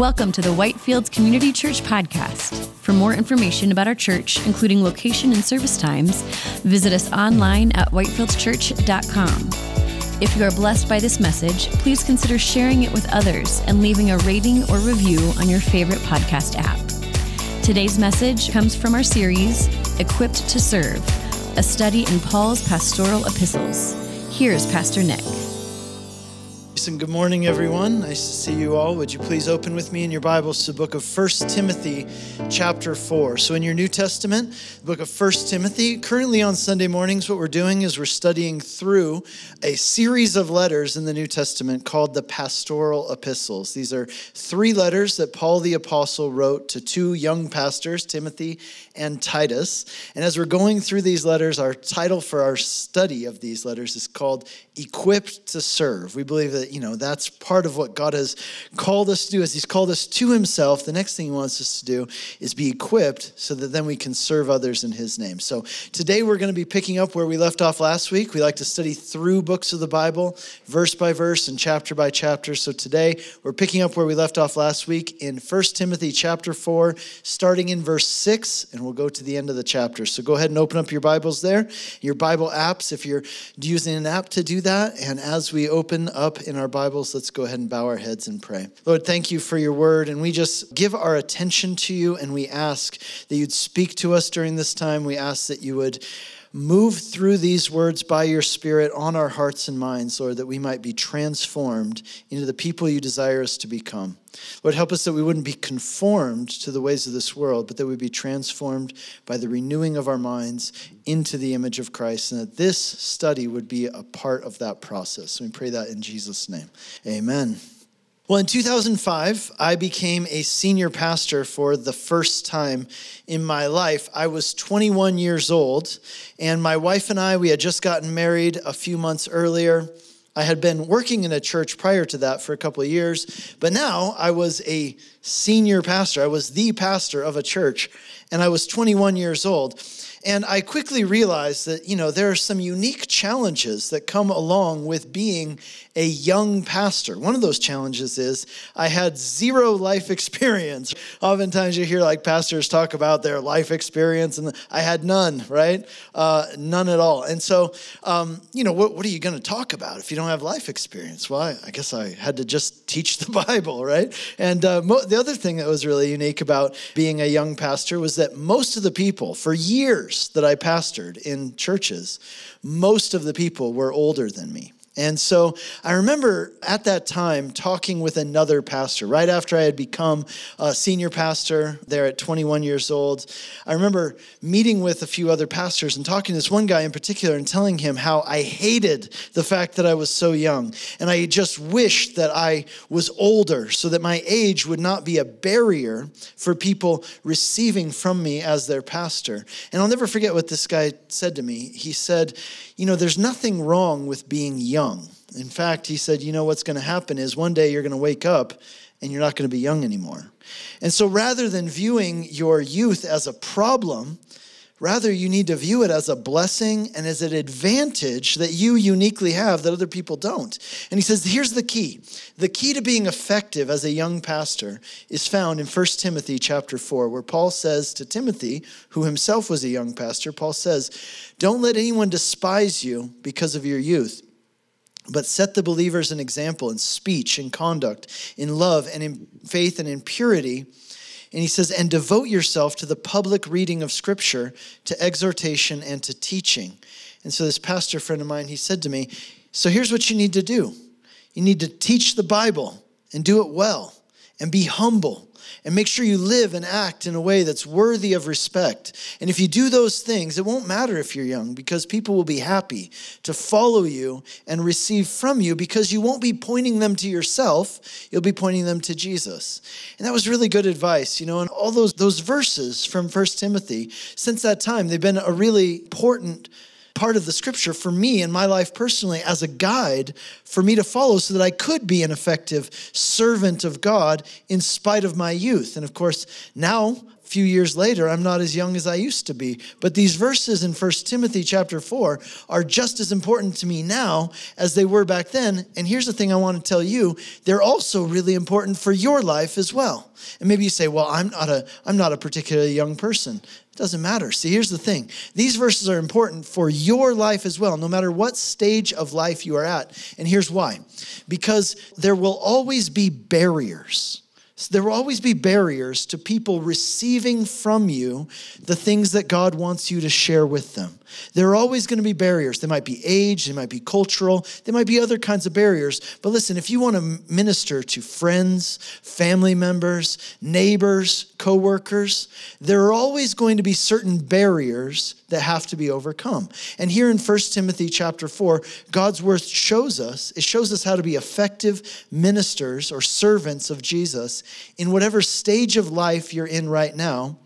Welcome to the Whitefields Community Church podcast. For more information about our church, including location and service times, visit us online at whitefieldschurch.com. If you are blessed by this message, please consider sharing it with others and leaving a rating or review on your favorite podcast app. Today's message comes from our series, Equipped to Serve, a study in Paul's pastoral epistles. Here's Pastor Nick. And good morning, everyone. Nice to see you all. Would you please open with me in your Bibles to the book of 1 Timothy, chapter 4. So, in your New Testament, the book of 1 Timothy, currently on Sunday mornings, what we're doing is we're studying through a series of letters in the New Testament called the pastoral epistles. These are three letters that Paul the Apostle wrote to two young pastors, Timothy and Titus. And as we're going through these letters, our title for our study of these letters is called Equipped to Serve. We believe that you know, that's part of what God has called us to do. As He's called us to Himself, the next thing He wants us to do is be equipped so that then we can serve others in His name. So today we're going to be picking up where we left off last week. We like to study through books of the Bible, verse by verse and chapter by chapter. So today we're picking up where we left off last week in 1 Timothy chapter 4, starting in verse 6, and we'll go to the end of the chapter. So go ahead and open up your Bibles there, your Bible apps, if you're using an app to do that. And as we open up in our Bibles, let's go ahead and bow our heads and pray. Lord, thank you for your word. And we just give our attention to you and we ask that you'd speak to us during this time. We ask that you would move through these words by your Spirit on our hearts and minds, Lord, that we might be transformed into the people you desire us to become. Lord, help us that we wouldn't be conformed to the ways of this world, but that we would be transformed by the renewing of our minds into the image of Christ, and that this study would be a part of that process. We pray that in Jesus' name. Amen. Well, in 2005, I became a senior pastor for the first time in my life. I was 21 years old, and my wife and I, we had just gotten married a few months earlier. I had been working in a church prior to that for a couple of years, but now I was a senior pastor. I was the pastor of a church, and I was 21 years old. And I quickly realized that, you know, there are some unique challenges that come along with being a young pastor. One of those challenges is I had zero life experience. Oftentimes you hear like pastors talk about their life experience, and I had none, right? Uh, none at all. And so, um, you know, what, what are you going to talk about if you don't have life experience? Well, I, I, guess I had to just teach the Bible, right? And uh, mo- the other thing that was really unique about being a young pastor was that most of the people, for years, years that I pastored in churches, most of the people were older than me. And so I remember at that time talking with another pastor right after I had become a senior pastor there at 21 years old. I remember meeting with a few other pastors and talking to this one guy in particular and telling him how I hated the fact that I was so young. And I just wished that I was older so that my age would not be a barrier for people receiving from me as their pastor. And I'll never forget what this guy said to me. He said, You know, there's nothing wrong with being young. In fact, he said, You know what's going to happen is one day you're going to wake up and you're not going to be young anymore. And so rather than viewing your youth as a problem, Rather, you need to view it as a blessing and as an advantage that you uniquely have that other people don't. And he says, here's the key. The key to being effective as a young pastor is found in 1 Timothy chapter 4, where Paul says to Timothy, who himself was a young pastor, Paul says, Don't let anyone despise you because of your youth but set the believers an example in speech in conduct, in love and in faith and in purity. And he says, and devote yourself to the public reading of Scripture, to exhortation, and to teaching. And so, this pastor friend of mine, he said to me, So here's what you need to do you need to teach the Bible and do it well, and be humble and make sure you live and act in a way that's worthy of respect. And if you do those things, it won't matter if you're young because people will be happy to follow you and receive from you because you won't be pointing them to yourself, you'll be pointing them to Jesus. And that was really good advice, you know, and all those those verses from First Timothy, since that time, they've been a really important part of the scripture for me in my life personally as a guide for me to follow so that I could be an effective servant of God in spite of my youth. And of course, now few years later, I'm not as young as I used to be. But these verses in 1 Timothy chapter 4 are just as important to me now as they were back then. And here's the thing I want to tell you they're also really important for your life as well. And maybe you say, well, I'm not a, I'm not a particularly young person. It doesn't matter. See, here's the thing these verses are important for your life as well, no matter what stage of life you are at. And here's why because there will always be barriers there will always be barriers to people receiving from you the things that God wants you to share with them. There are always going to be barriers. They might be age, they might be cultural, they might be other kinds of barriers. But listen, if you want to minister to friends, family members, neighbors, coworkers, there are always going to be certain barriers that have to be overcome. And here in 1 Timothy chapter 4, God's word shows us, it shows us how to be effective ministers or servants of Jesus in whatever stage of life you're in right now.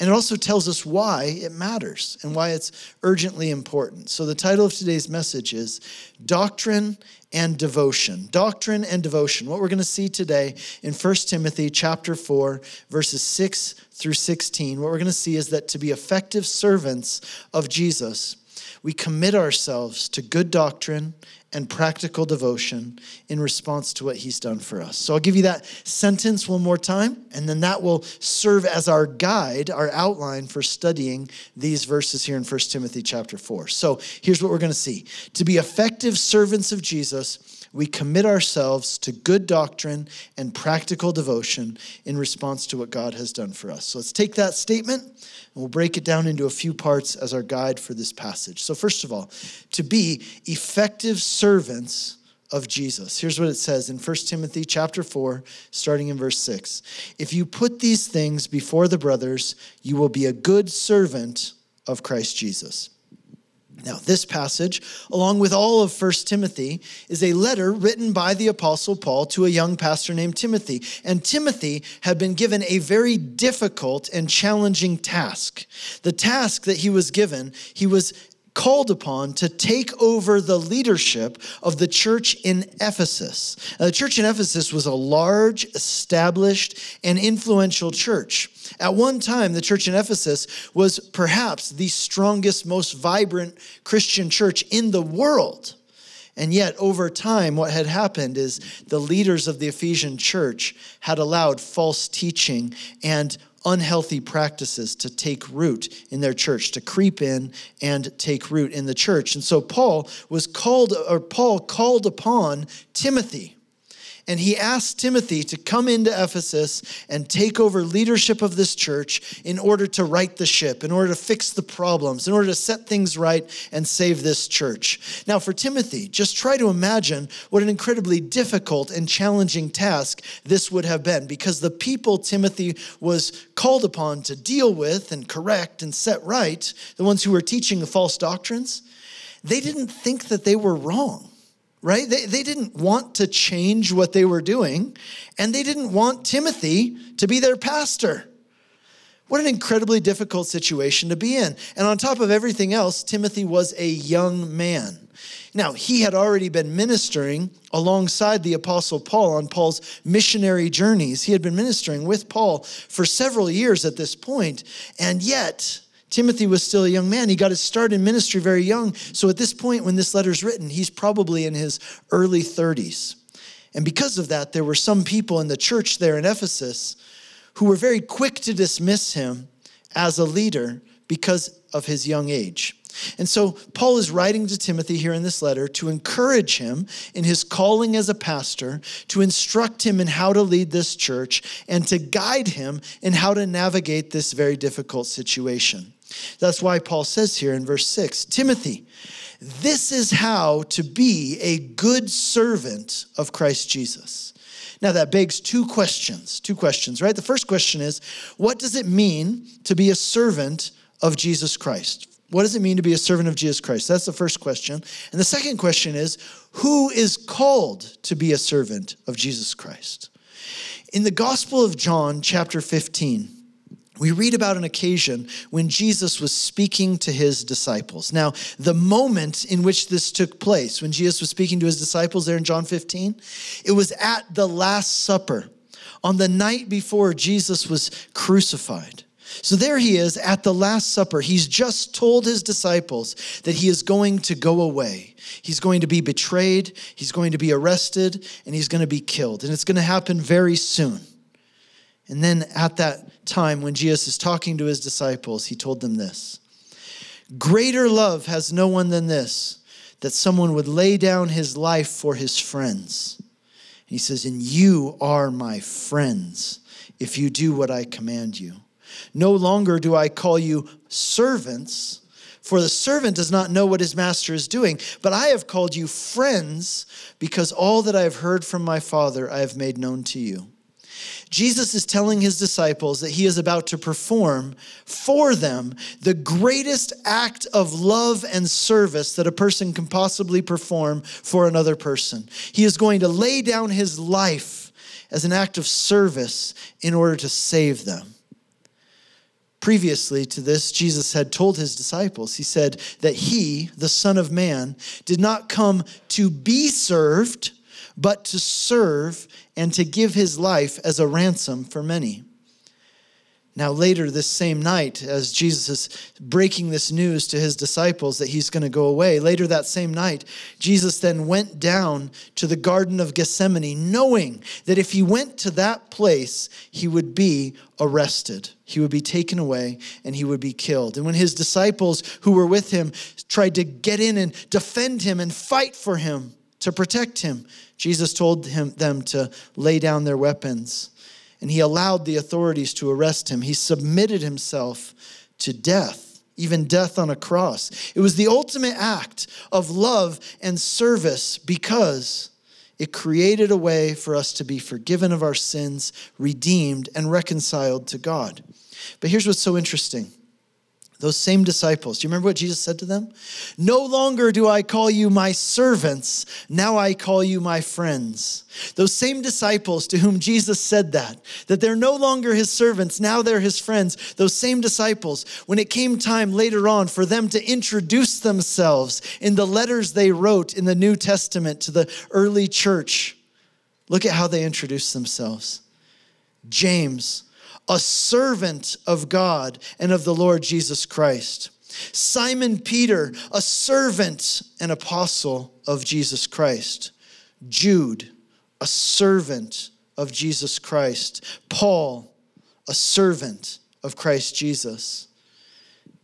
And it also tells us why it matters and why it's urgently important. So the title of today's message is Doctrine and Devotion. Doctrine and Devotion. What we're going to see today in 1 Timothy chapter 4 verses 6 through 16. What we're going to see is that to be effective servants of Jesus, we commit ourselves to good doctrine and practical devotion in response to what he's done for us. So I'll give you that sentence one more time, and then that will serve as our guide, our outline for studying these verses here in 1 Timothy chapter 4. So here's what we're going to see. To be effective servants of Jesus, we commit ourselves to good doctrine and practical devotion in response to what God has done for us. So let's take that statement and we'll break it down into a few parts as our guide for this passage. So, first of all, to be effective servants of Jesus. Here's what it says in 1 Timothy chapter 4 starting in verse 6. If you put these things before the brothers, you will be a good servant of Christ Jesus. Now, this passage, along with all of 1 Timothy, is a letter written by the Apostle Paul to a young pastor named Timothy. And Timothy had been given a very difficult and challenging task. The task that he was given, he was called upon to take over the leadership of the church in Ephesus. Now, the church in Ephesus was a large, established, and influential church. At one time, the church in Ephesus was perhaps the strongest, most vibrant Christian church in the world. And yet, over time, what had happened is the leaders of the Ephesian church had allowed false teaching and unhealthy practices to take root in their church, to creep in and take root in the church. And so Paul was called, or Paul called upon Timothy and he asked Timothy to come into Ephesus and take over leadership of this church in order to right the ship, in order to fix the problems, in order to set things right and save this church. Now, for Timothy, just try to imagine what an incredibly difficult and challenging task this would have been because the people Timothy was called upon to deal with and correct and set right, the ones who were teaching the false doctrines, they didn't think that they were wrong right? They, they didn't want to change what they were doing, and they didn't want Timothy to be their pastor. What an incredibly difficult situation to be in. And on top of everything else, Timothy was a young man. Now, he had already been ministering alongside the Apostle Paul on Paul's missionary journeys. He had been ministering with Paul for several years at this point, and yet, Timothy was still a young man. He got his start in ministry very young. So at this point, when this letter is written, he's probably in his early 30s. And because of that, there were some people in the church there in Ephesus who were very quick to dismiss him as a leader because of his young age. And so Paul is writing to Timothy here in this letter to encourage him in his calling as a pastor, to instruct him in how to lead this church, and to guide him in how to navigate this very difficult situation. That's why Paul says here in verse 6 Timothy, this is how to be a good servant of Christ Jesus. Now, that begs two questions. Two questions, right? The first question is what does it mean to be a servant of Jesus Christ? What does it mean to be a servant of Jesus Christ? That's the first question. And the second question is who is called to be a servant of Jesus Christ? In the Gospel of John, chapter 15, we read about an occasion when Jesus was speaking to his disciples. Now, the moment in which this took place, when Jesus was speaking to his disciples there in John 15, it was at the Last Supper on the night before Jesus was crucified. So there he is at the Last Supper. He's just told his disciples that he is going to go away. He's going to be betrayed, he's going to be arrested, and he's going to be killed. And it's going to happen very soon. And then at that time, when Jesus is talking to his disciples, he told them this Greater love has no one than this, that someone would lay down his life for his friends. He says, And you are my friends if you do what I command you. No longer do I call you servants, for the servant does not know what his master is doing, but I have called you friends because all that I have heard from my Father I have made known to you. Jesus is telling his disciples that he is about to perform for them the greatest act of love and service that a person can possibly perform for another person. He is going to lay down his life as an act of service in order to save them. Previously to this, Jesus had told his disciples, He said that He, the Son of Man, did not come to be served, but to serve and to give His life as a ransom for many. Now, later this same night, as Jesus is breaking this news to his disciples that he's going to go away, later that same night, Jesus then went down to the Garden of Gethsemane, knowing that if he went to that place, he would be arrested. He would be taken away and he would be killed. And when his disciples who were with him tried to get in and defend him and fight for him to protect him, Jesus told him, them to lay down their weapons and he allowed the authorities to arrest him. He submitted himself to death, even death on a cross. It was the ultimate act of love and service because it created a way for us to be forgiven of our sins, redeemed, and reconciled to God. But here's what's so interesting those same disciples, do you remember what Jesus said to them? No longer do I call you my servants, now I call you my friends. Those same disciples to whom Jesus said that, that they're no longer his servants, now they're his friends. Those same disciples, when it came time later on for them to introduce themselves in the letters they wrote in the New Testament to the early church, look at how they introduced themselves. James, a servant of God and of the Lord Jesus Christ. Simon Peter, a servant and apostle of Jesus Christ. Jude, a servant of Jesus Christ. Paul, a servant of Christ Jesus.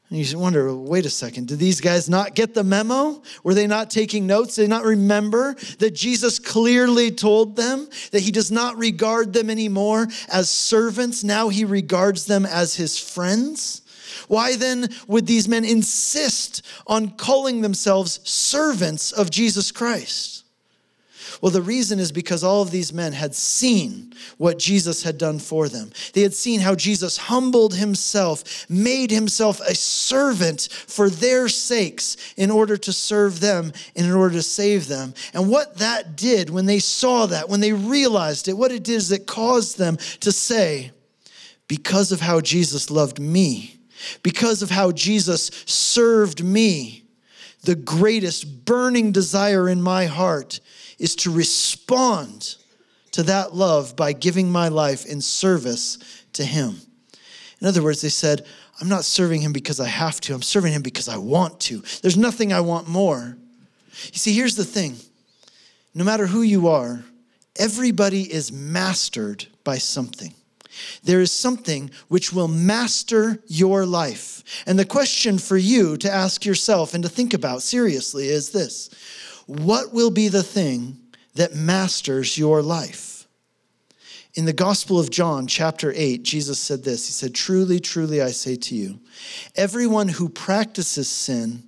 And you wonder, wait a second, did these guys not get the memo? Were they not taking notes? Did they not remember that Jesus clearly told them that he does not regard them anymore as servants? Now he regards them as his friends? Why then would these men insist on calling themselves servants of Jesus Christ? Well, the reason is because all of these men had seen what Jesus had done for them. They had seen how Jesus humbled himself, made himself a servant for their sakes in order to serve them and in order to save them. And what that did when they saw that, when they realized it, what it did is it caused them to say, because of how Jesus loved me, because of how Jesus served me, the greatest burning desire in my heart is to respond to that love by giving my life in service to Him. In other words, they said, I'm not serving Him because I have to, I'm serving Him because I want to. There's nothing I want more. You see, here's the thing no matter who you are, everybody is mastered by something. There is something which will master your life. And the question for you to ask yourself and to think about seriously is this what will be the thing that masters your life? In the Gospel of John, chapter 8, Jesus said this He said, Truly, truly, I say to you, everyone who practices sin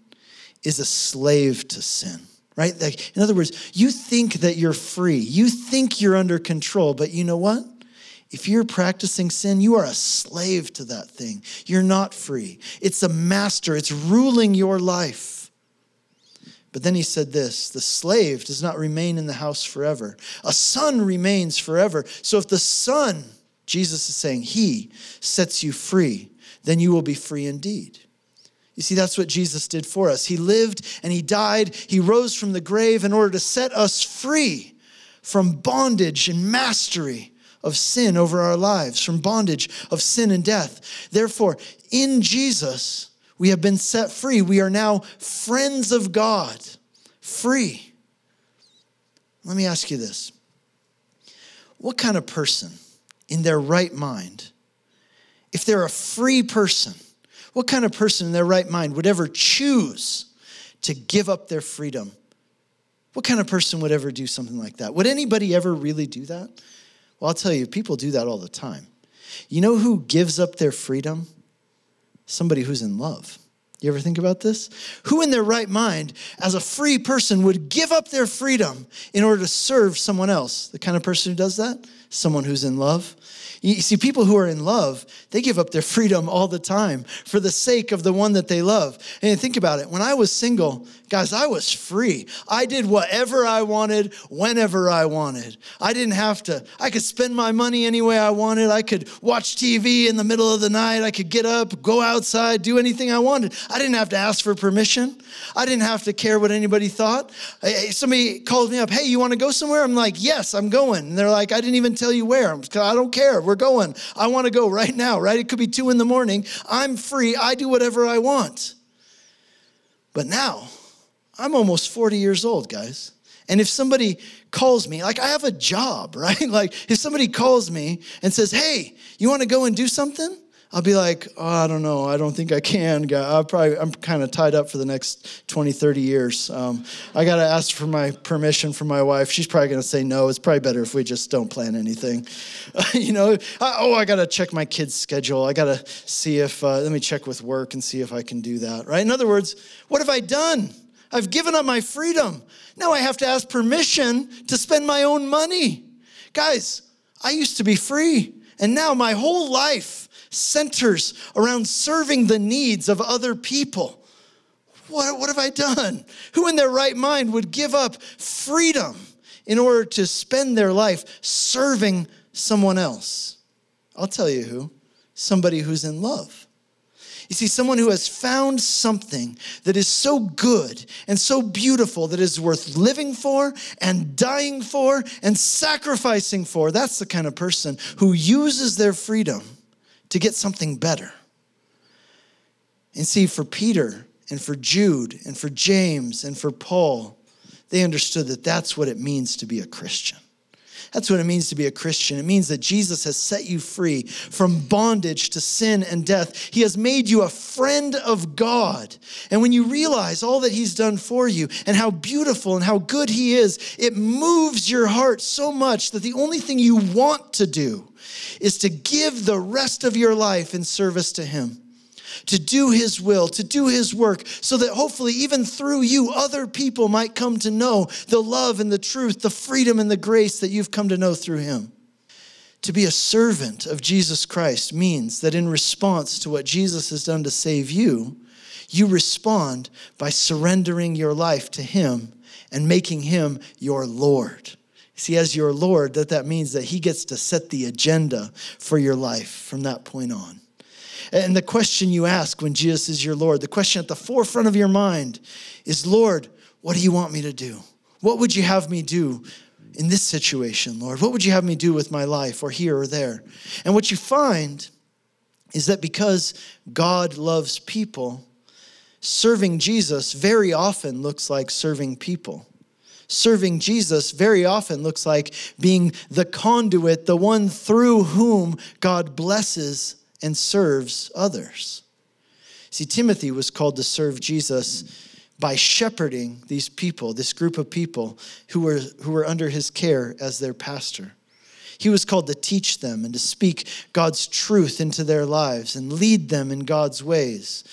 is a slave to sin right? Like, in other words, you think that you're free, you think you're under control, but you know what? If you're practicing sin, you are a slave to that thing. You're not free. It's a master, it's ruling your life. But then he said this the slave does not remain in the house forever, a son remains forever. So if the son, Jesus is saying, he sets you free, then you will be free indeed. You see, that's what Jesus did for us. He lived and he died. He rose from the grave in order to set us free from bondage and mastery of sin over our lives, from bondage of sin and death. Therefore, in Jesus, we have been set free. We are now friends of God, free. Let me ask you this What kind of person in their right mind, if they're a free person, what kind of person in their right mind would ever choose to give up their freedom? What kind of person would ever do something like that? Would anybody ever really do that? Well, I'll tell you, people do that all the time. You know who gives up their freedom? Somebody who's in love. You ever think about this? Who in their right mind, as a free person, would give up their freedom in order to serve someone else? The kind of person who does that? Someone who's in love. You see, people who are in love, they give up their freedom all the time for the sake of the one that they love. And think about it. When I was single, guys, I was free. I did whatever I wanted, whenever I wanted. I didn't have to, I could spend my money any way I wanted. I could watch TV in the middle of the night. I could get up, go outside, do anything I wanted. I didn't have to ask for permission. I didn't have to care what anybody thought. Somebody calls me up, hey, you want to go somewhere? I'm like, yes, I'm going. And they're like, I didn't even tell you where. I don't care. We're going. I want to go right now, right? It could be two in the morning. I'm free. I do whatever I want. But now, I'm almost 40 years old, guys. And if somebody calls me, like I have a job, right? Like if somebody calls me and says, hey, you want to go and do something? I'll be like, oh, I don't know. I don't think I can. i probably, I'm kind of tied up for the next 20, 30 years. Um, I got to ask for my permission from my wife. She's probably going to say no. It's probably better if we just don't plan anything. you know, I, oh, I got to check my kid's schedule. I got to see if, uh, let me check with work and see if I can do that, right? In other words, what have I done? I've given up my freedom. Now I have to ask permission to spend my own money. Guys, I used to be free, and now my whole life, centers around serving the needs of other people. What, what have I done? Who in their right mind would give up freedom in order to spend their life serving someone else? I'll tell you who somebody who's in love. You see, someone who has found something that is so good and so beautiful that is worth living for and dying for and sacrificing for. That's the kind of person who uses their freedom to get something better. And see, for Peter and for Jude and for James and for Paul, they understood that that's what it means to be a Christian. That's what it means to be a Christian. It means that Jesus has set you free from bondage to sin and death. He has made you a friend of God. And when you realize all that He's done for you and how beautiful and how good He is, it moves your heart so much that the only thing you want to do is to give the rest of your life in service to Him to do His will, to do His work, so that hopefully, even through you, other people might come to know the love and the truth, the freedom and the grace that you've come to know through Him. To be a servant of Jesus Christ means that in response to what Jesus has done to save you, you respond by surrendering your life to Him and making Him your Lord. See, as your Lord, that that means that He gets to set the agenda for your life from that point on. And the question you ask when Jesus is your Lord, the question at the forefront of your mind is Lord, what do you want me to do? What would you have me do in this situation, Lord? What would you have me do with my life or here or there? And what you find is that because God loves people, serving Jesus very often looks like serving people. Serving Jesus very often looks like being the conduit, the one through whom God blesses and serves others. See, Timothy was called to serve Jesus by shepherding these people, this group of people who were, who were under his care as their pastor. He was called to teach them and to speak God's truth into their lives and lead them in God's ways.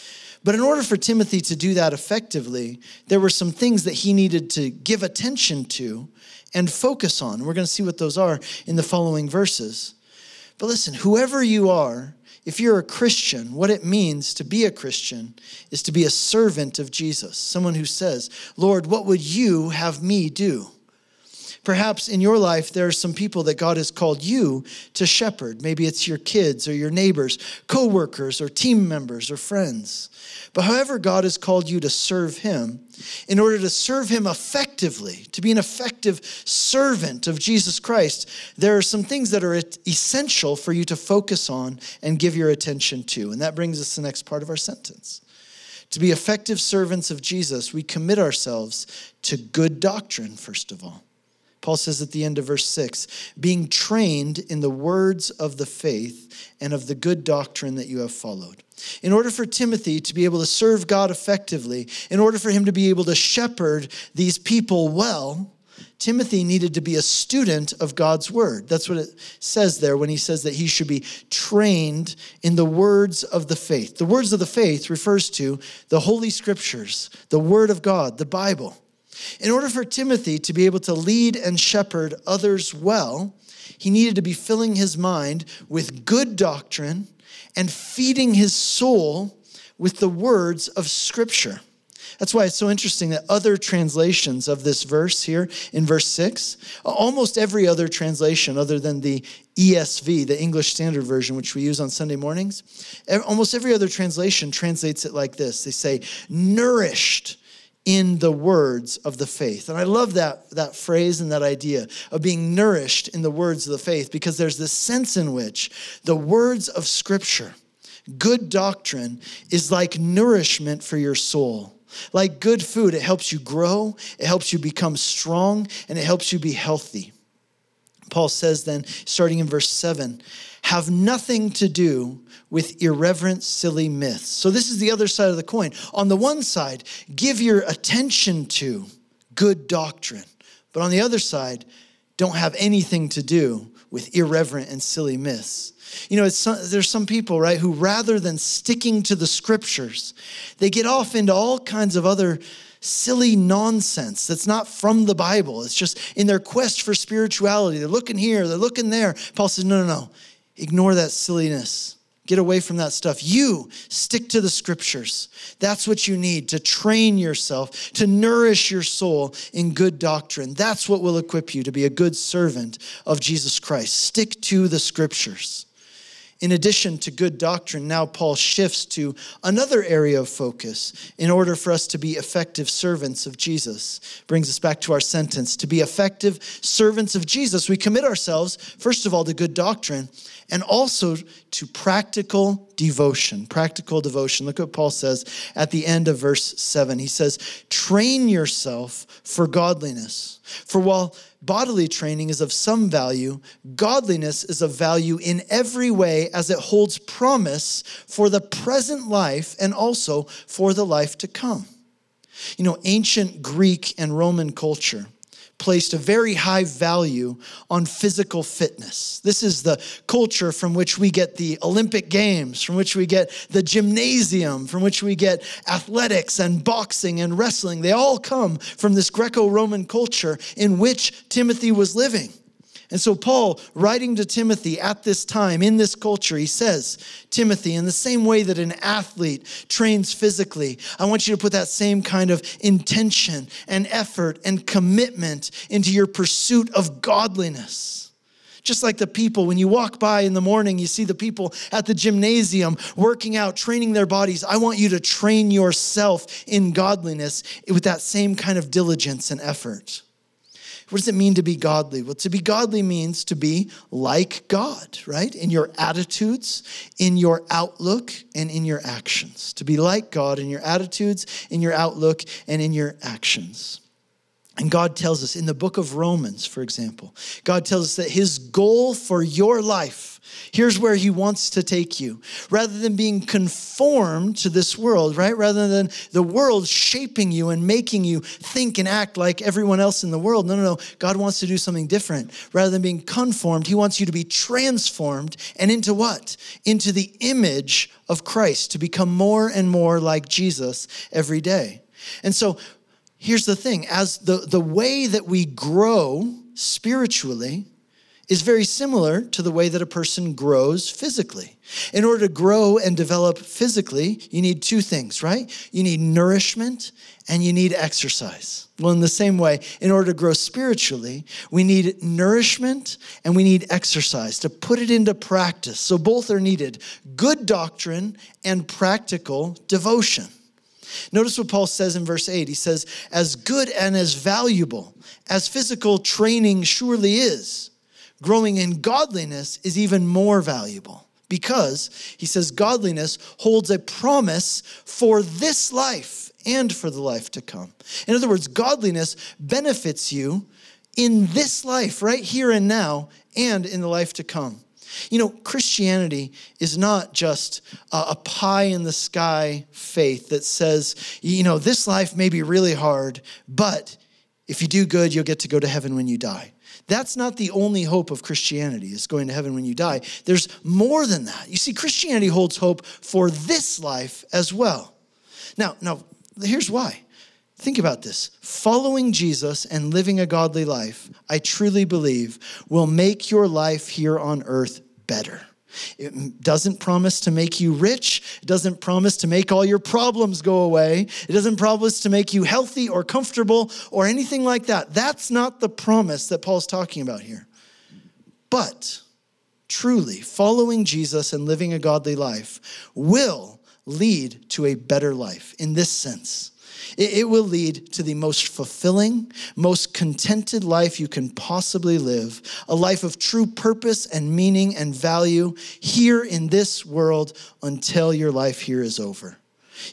But in order for Timothy to do that effectively, there were some things that he needed to give attention to and focus on. We're going to see what those are in the following verses. But listen, whoever you are, if you're a Christian, what it means to be a Christian is to be a servant of Jesus, someone who says, Lord, what would you have me do? Perhaps in your life, there are some people that God has called you to shepherd. Maybe it's your kids or your neighbors, coworkers or team members or friends. But however, God has called you to serve Him, in order to serve Him effectively, to be an effective servant of Jesus Christ, there are some things that are essential for you to focus on and give your attention to. And that brings us to the next part of our sentence. To be effective servants of Jesus, we commit ourselves to good doctrine, first of all. Paul says at the end of verse 6 being trained in the words of the faith and of the good doctrine that you have followed. In order for Timothy to be able to serve God effectively, in order for him to be able to shepherd these people well, Timothy needed to be a student of God's word. That's what it says there when he says that he should be trained in the words of the faith. The words of the faith refers to the Holy Scriptures, the Word of God, the Bible. In order for Timothy to be able to lead and shepherd others well, he needed to be filling his mind with good doctrine and feeding his soul with the words of Scripture. That's why it's so interesting that other translations of this verse here in verse 6, almost every other translation other than the ESV, the English Standard Version, which we use on Sunday mornings, almost every other translation translates it like this. They say, nourished in the words of the faith. And I love that, that phrase and that idea of being nourished in the words of the faith because there's this sense in which the words of Scripture, good doctrine, is like nourishment for your soul. Like good food, it helps you grow, it helps you become strong, and it helps you be healthy. Paul says then, starting in verse 7, have nothing to do with irreverent, silly myths. So, this is the other side of the coin. On the one side, give your attention to good doctrine. But on the other side, don't have anything to do with irreverent and silly myths. You know, some, there's some people, right, who rather than sticking to the scriptures, they get off into all kinds of other silly nonsense that's not from the Bible. It's just in their quest for spirituality. They're looking here, they're looking there. Paul says, no, no, no. Ignore that silliness. Get away from that stuff. You stick to the scriptures. That's what you need to train yourself, to nourish your soul in good doctrine. That's what will equip you to be a good servant of Jesus Christ. Stick to the scriptures. In addition to good doctrine, now Paul shifts to another area of focus in order for us to be effective servants of Jesus. Brings us back to our sentence. To be effective servants of Jesus, we commit ourselves, first of all, to good doctrine and also to practical devotion. Practical devotion. Look what Paul says at the end of verse 7. He says, Train yourself for godliness. For while bodily training is of some value, godliness is of value in every way as it holds promise for the present life and also for the life to come. You know, ancient Greek and Roman culture placed a very high value on physical fitness. This is the culture from which we get the Olympic Games, from which we get the gymnasium, from which we get athletics and boxing and wrestling. They all come from this Greco Roman culture in which Timothy was living. And so, Paul, writing to Timothy at this time in this culture, he says, Timothy, in the same way that an athlete trains physically, I want you to put that same kind of intention and effort and commitment into your pursuit of godliness. Just like the people, when you walk by in the morning, you see the people at the gymnasium working out, training their bodies. I want you to train yourself in godliness with that same kind of diligence and effort. What does it mean to be godly? Well, to be godly means to be like God, right? In your attitudes, in your outlook, and in your actions. To be like God in your attitudes, in your outlook, and in your actions. And God tells us in the book of Romans, for example, God tells us that his goal for your life Here's where he wants to take you. Rather than being conformed to this world, right? Rather than the world shaping you and making you think and act like everyone else in the world. No, no, no. God wants to do something different. Rather than being conformed, he wants you to be transformed and into what? Into the image of Christ, to become more and more like Jesus every day. And so here's the thing as the, the way that we grow spiritually, is very similar to the way that a person grows physically. In order to grow and develop physically, you need two things, right? You need nourishment and you need exercise. Well, in the same way, in order to grow spiritually, we need nourishment and we need exercise to put it into practice. So both are needed good doctrine and practical devotion. Notice what Paul says in verse 8. He says, As good and as valuable as physical training surely is, growing in godliness is even more valuable because he says godliness holds a promise for this life and for the life to come. In other words, godliness benefits you in this life, right here and now, and in the life to come. You know, Christianity is not just a pie in the sky faith that says, you know, this life may be really hard, but if you do good, you'll get to go to heaven when you die. That's not the only hope of Christianity, is going to heaven when you die. There's more than that. You see, Christianity holds hope for this life as well. Now, now here's why. Think about this. Following Jesus and living a godly life, I truly believe, will make your life here on earth better. It doesn't promise to make you rich. It doesn't promise to make all your problems go away. It doesn't promise to make you healthy or comfortable or anything like that. That's not the promise that Paul's talking about here. But truly, following Jesus and living a godly life will lead to a better life in this sense. It, will lead to the most fulfilling, most contented life you can possibly live, a life of true purpose and meaning and value here in this world until your life here is over.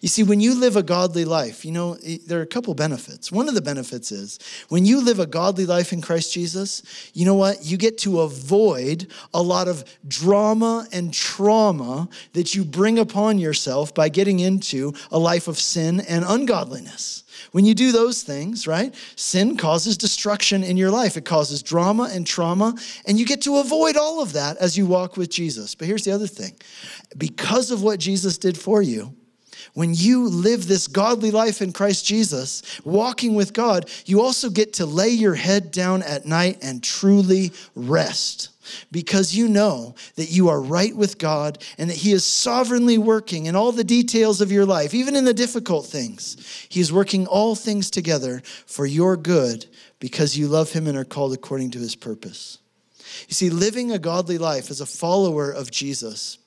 You see, when you live a godly life, you know, there are a couple benefits. One of the benefits is when you live a godly life in Christ Jesus, you know what? You get to avoid a lot of drama and trauma that you bring upon yourself by getting into a life of sin and ungodliness. When you do those things, right, sin causes destruction in your life. It causes drama and trauma, and you get to avoid all of that as you walk with Jesus. But here's the other thing because of what Jesus did for you, when you live this godly life in Christ Jesus, walking with God, you also get to lay your head down at night and truly rest because you know that you are right with God and that He is sovereignly working in all the details of your life, even in the difficult things. He is working all things together for your good because you love Him and are called according to His purpose. You see, living a godly life as a follower of Jesus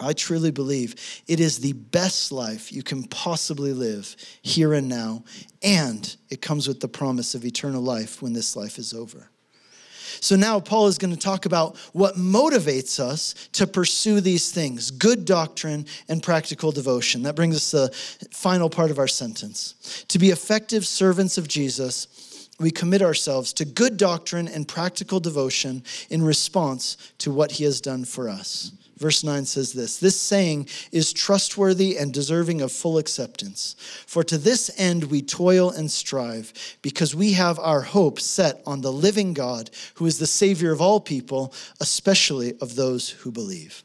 I truly believe it is the best life you can possibly live here and now, and it comes with the promise of eternal life when this life is over. So now Paul is going to talk about what motivates us to pursue these things good doctrine and practical devotion. That brings us to the final part of our sentence. To be effective servants of Jesus, we commit ourselves to good doctrine and practical devotion in response to what he has done for us. Verse 9 says this This saying is trustworthy and deserving of full acceptance. For to this end we toil and strive, because we have our hope set on the living God, who is the Savior of all people, especially of those who believe.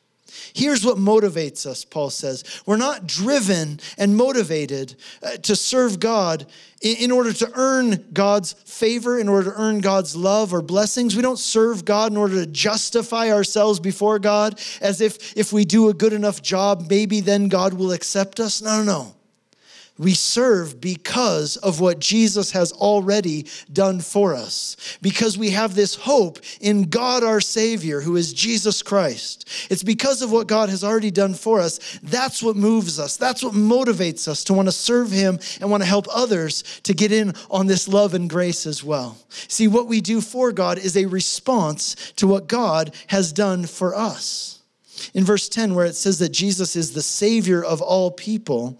Here's what motivates us, Paul says. We're not driven and motivated uh, to serve God in order to earn God's favor, in order to earn God's love or blessings. We don't serve God in order to justify ourselves before God as if if we do a good enough job, maybe then God will accept us. No, no, no. We serve because of what Jesus has already done for us, because we have this hope in God our Savior, who is Jesus Christ. It's because of what God has already done for us. That's what moves us. That's what motivates us to want to serve Him and want to help others to get in on this love and grace as well. See, what we do for God is a response to what God has done for us. In verse 10, where it says that Jesus is the Savior of all people,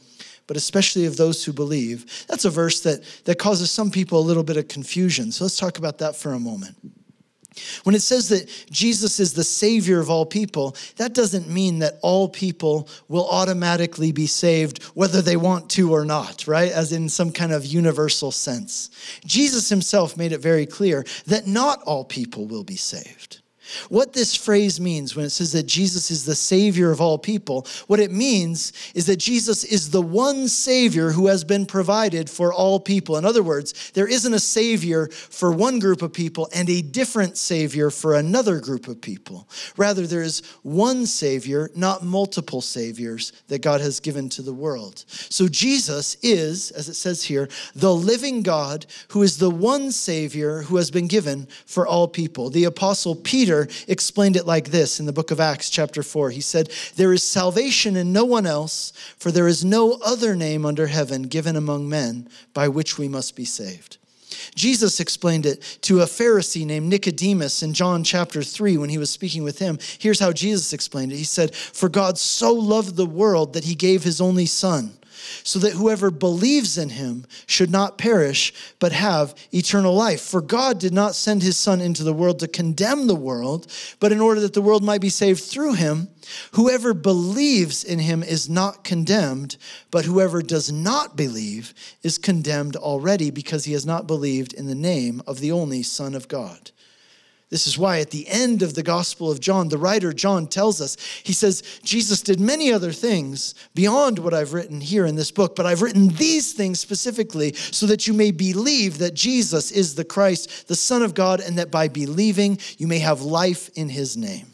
but especially of those who believe. That's a verse that, that causes some people a little bit of confusion. So let's talk about that for a moment. When it says that Jesus is the Savior of all people, that doesn't mean that all people will automatically be saved whether they want to or not, right? As in some kind of universal sense. Jesus himself made it very clear that not all people will be saved. What this phrase means when it says that Jesus is the Savior of all people, what it means is that Jesus is the one Savior who has been provided for all people. In other words, there isn't a Savior for one group of people and a different Savior for another group of people. Rather, there is one Savior, not multiple Saviors, that God has given to the world. So Jesus is, as it says here, the living God who is the one Savior who has been given for all people. The Apostle Peter explained it like this in the book of Acts, chapter 4. He said, There is salvation in no one else, for there is no other name under heaven given among men by which we must be saved. Jesus explained it to a Pharisee named Nicodemus in John chapter 3 when he was speaking with him. Here's how Jesus explained it He said, For God so loved the world that he gave his only Son so that whoever believes in him should not perish, but have eternal life. For God did not send his Son into the world to condemn the world, but in order that the world might be saved through him. Whoever believes in him is not condemned, but whoever does not believe is condemned already because he has not believed in the name of the only Son of God. This is why at the end of the Gospel of John, the writer John tells us, he says, Jesus did many other things beyond what I've written here in this book, but I've written these things specifically so that you may believe that Jesus is the Christ, the Son of God, and that by believing you may have life in his name.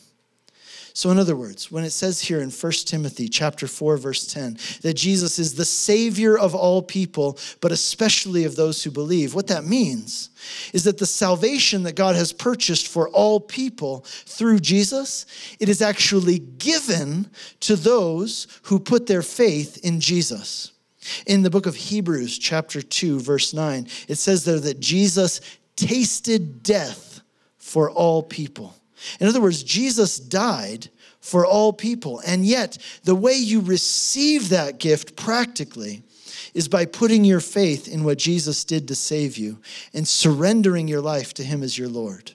So in other words, when it says here in 1 Timothy chapter 4 verse 10 that Jesus is the savior of all people, but especially of those who believe, what that means is that the salvation that God has purchased for all people through Jesus, it is actually given to those who put their faith in Jesus. In the book of Hebrews, chapter 2, verse 9, it says there that Jesus tasted death for all people. In other words, Jesus died for all people. And yet, the way you receive that gift practically is by putting your faith in what Jesus did to save you and surrendering your life to Him as your Lord.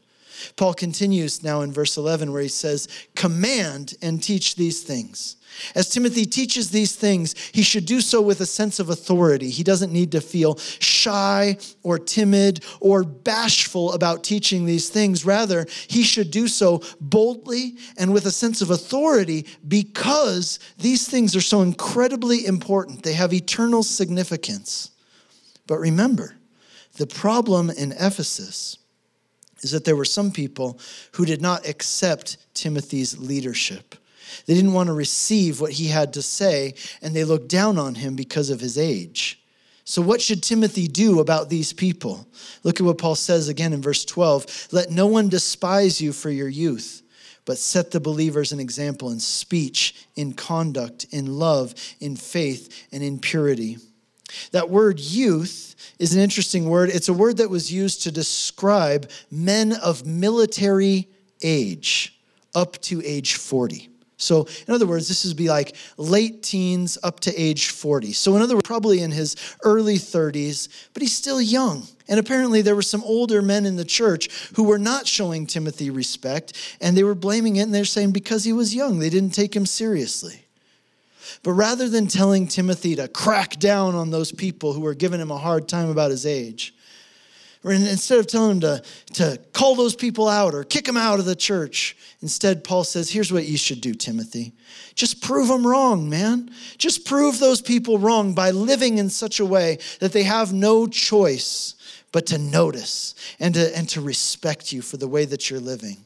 Paul continues now in verse 11 where he says, Command and teach these things. As Timothy teaches these things, he should do so with a sense of authority. He doesn't need to feel shy or timid or bashful about teaching these things. Rather, he should do so boldly and with a sense of authority because these things are so incredibly important. They have eternal significance. But remember, the problem in Ephesus is that there were some people who did not accept Timothy's leadership. They didn't want to receive what he had to say, and they looked down on him because of his age. So, what should Timothy do about these people? Look at what Paul says again in verse 12 Let no one despise you for your youth, but set the believers an example in speech, in conduct, in love, in faith, and in purity. That word youth is an interesting word. It's a word that was used to describe men of military age up to age 40. So, in other words, this would be like late teens up to age 40. So, in other words, probably in his early 30s, but he's still young. And apparently, there were some older men in the church who were not showing Timothy respect, and they were blaming it, and they're saying because he was young, they didn't take him seriously. But rather than telling Timothy to crack down on those people who were giving him a hard time about his age, instead of telling him to, to call those people out or kick them out of the church, instead, Paul says, Here's what you should do, Timothy. Just prove them wrong, man. Just prove those people wrong by living in such a way that they have no choice but to notice and to, and to respect you for the way that you're living.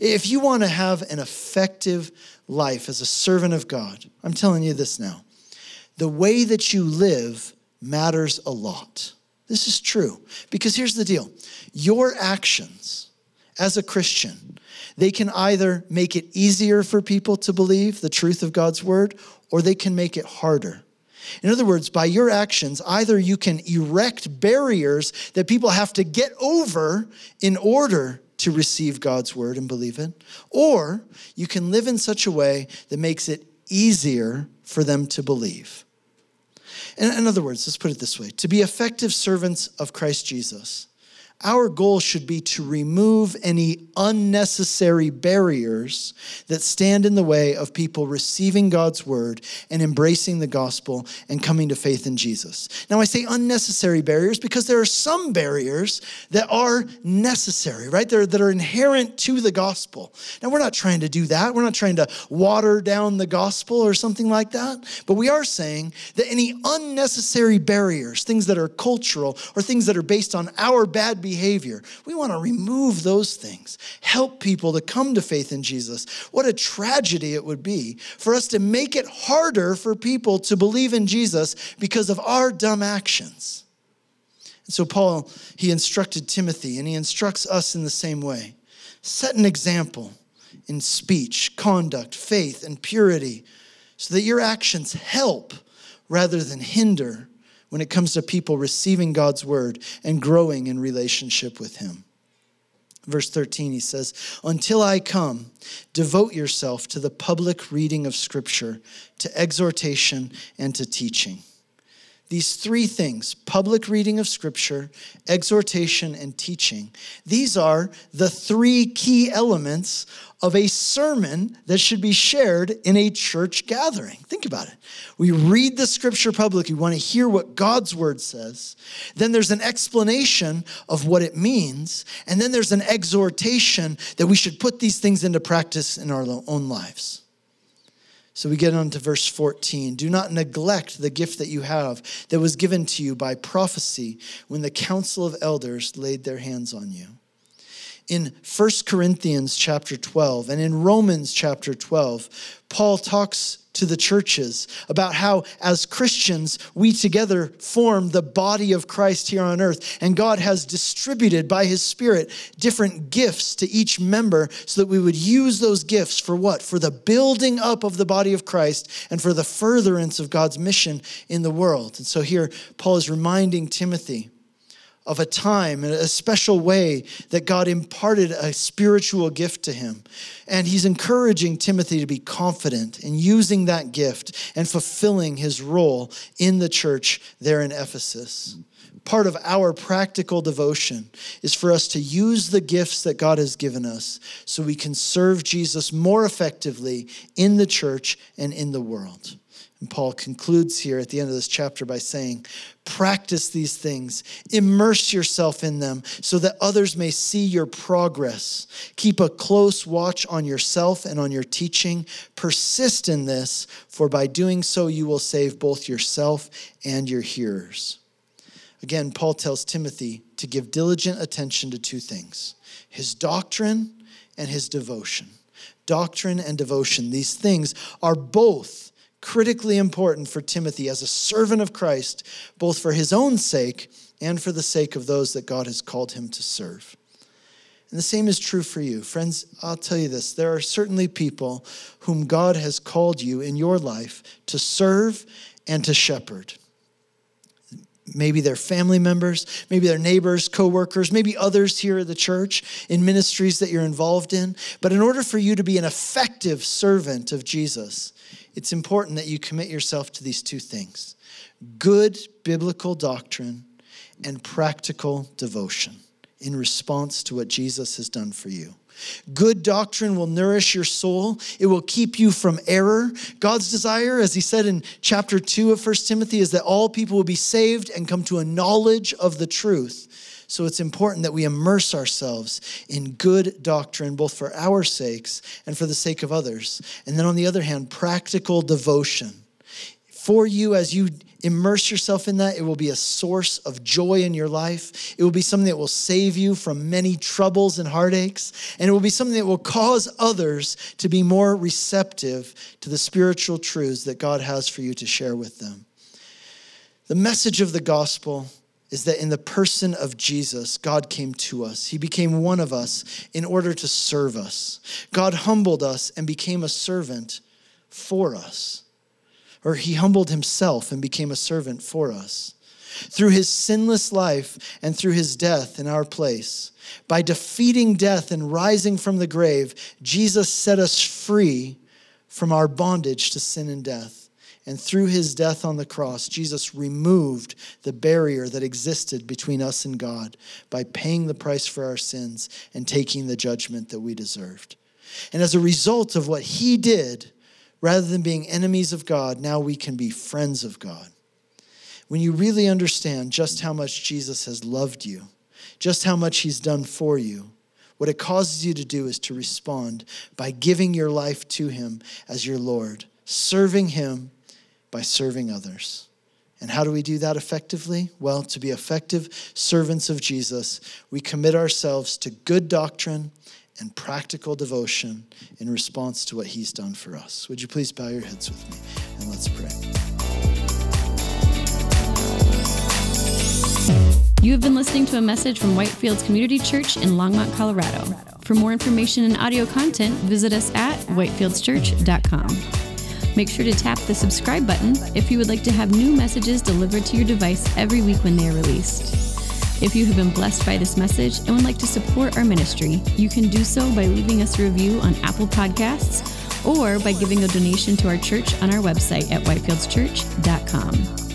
If you want to have an effective life as a servant of God, I'm telling you this now the way that you live matters a lot. This is true. Because here's the deal your actions as a Christian, they can either make it easier for people to believe the truth of God's word, or they can make it harder. In other words, by your actions, either you can erect barriers that people have to get over in order to receive God's word and believe it, or you can live in such a way that makes it easier for them to believe. In, in other words, let's put it this way to be effective servants of Christ Jesus, our goal should be to remove any unnecessary barriers that stand in the way of people receiving God's word and embracing the gospel and coming to faith in Jesus. Now, I say unnecessary barriers because there are some barriers that are necessary, right? They're, that are inherent to the gospel. Now, we're not trying to do that. We're not trying to water down the gospel or something like that. But we are saying that any unnecessary barriers, things that are cultural or things that are based on our bad behavior. We want to remove those things, help people to come to faith in Jesus. What a tragedy it would be for us to make it harder for people to believe in Jesus because of our dumb actions. And so, Paul, he instructed Timothy, and he instructs us in the same way. Set an example in speech, conduct, faith, and purity so that your actions help rather than hinder when it comes to people receiving God's word and growing in relationship with Him. Verse 13, he says, Until I come, devote yourself to the public reading of Scripture, to exhortation, and to teaching. These three things public reading of Scripture, exhortation, and teaching these are the three key elements of a sermon that should be shared in a church gathering. Think about it. We read the scripture publicly, we want to hear what God's word says. Then there's an explanation of what it means. And then there's an exhortation that we should put these things into practice in our own lives. So we get on to verse 14. Do not neglect the gift that you have that was given to you by prophecy when the council of elders laid their hands on you in 1 Corinthians chapter 12 and in Romans chapter 12, Paul talks to the churches about how, as Christians, we together form the body of Christ here on earth. And God has distributed by His Spirit different gifts to each member so that we would use those gifts for what? For the building up of the body of Christ and for the furtherance of God's mission in the world. And so here, Paul is reminding Timothy of a time, a special way that God imparted a spiritual gift to him. And he's encouraging Timothy to be confident in using that gift and fulfilling his role in the church there in Ephesus. Part of our practical devotion is for us to use the gifts that God has given us so we can serve Jesus more effectively in the church and in the world. And Paul concludes here at the end of this chapter by saying, Practice these things, immerse yourself in them so that others may see your progress. Keep a close watch on yourself and on your teaching. Persist in this, for by doing so, you will save both yourself and your hearers. Again, Paul tells Timothy to give diligent attention to two things his doctrine and his devotion. Doctrine and devotion, these things are both critically important for Timothy as a servant of Christ, both for his own sake and for the sake of those that God has called him to serve. And the same is true for you. Friends, I'll tell you this there are certainly people whom God has called you in your life to serve and to shepherd. Maybe they're family members, maybe they're neighbors, coworkers, maybe others here at the church in ministries that you're involved in. But in order for you to be an effective servant of Jesus, it's important that you commit yourself to these two things good biblical doctrine and practical devotion in response to what Jesus has done for you. Good doctrine will nourish your soul. It will keep you from error. God's desire, as he said in chapter 2 of 1 Timothy, is that all people will be saved and come to a knowledge of the truth. So it's important that we immerse ourselves in good doctrine, both for our sakes and for the sake of others. And then on the other hand, practical devotion. For you, as you immerse yourself in that, it will be a source of joy in your life. It will be something that will save you from many troubles and heartaches. And it will be something that will cause others to be more receptive to the spiritual truths that God has for you to share with them. The message of the gospel is that in the person of Jesus, God came to us. He became one of us in order to serve us. God humbled us and became a servant for us. Or he humbled himself and became a servant for us. Through his sinless life and through his death in our place, by defeating death and rising from the grave, Jesus set us free from our bondage to sin and death And through his death on the cross, Jesus removed the barrier that existed between us and God by paying the price for our sins and taking the judgment that we deserved. And as a result of what he did, rather than being enemies of God, now we can be friends of God. When you really understand just how much Jesus has loved you, just how much he's done for you, what it causes you to do is to respond by giving your life to him as your Lord, serving him by serving others. And how do we do that effectively? Well, to be effective servants of Jesus, we commit ourselves to good doctrine and practical devotion in response to what he's done for us. Would you please bow your heads with me and let's pray. You have been listening to a message from Whitefields Community Church in Longmont, Colorado. For more information and audio content, visit us at whitefieldschurch.com. Make sure to tap the subscribe button if you would like to have new messages delivered to your device every week when they are released. If you have been blessed by this message and would like to support our ministry, you can do so by leaving us a review on Apple Podcasts or by giving a donation to our church on our website at whitefieldschurch.com.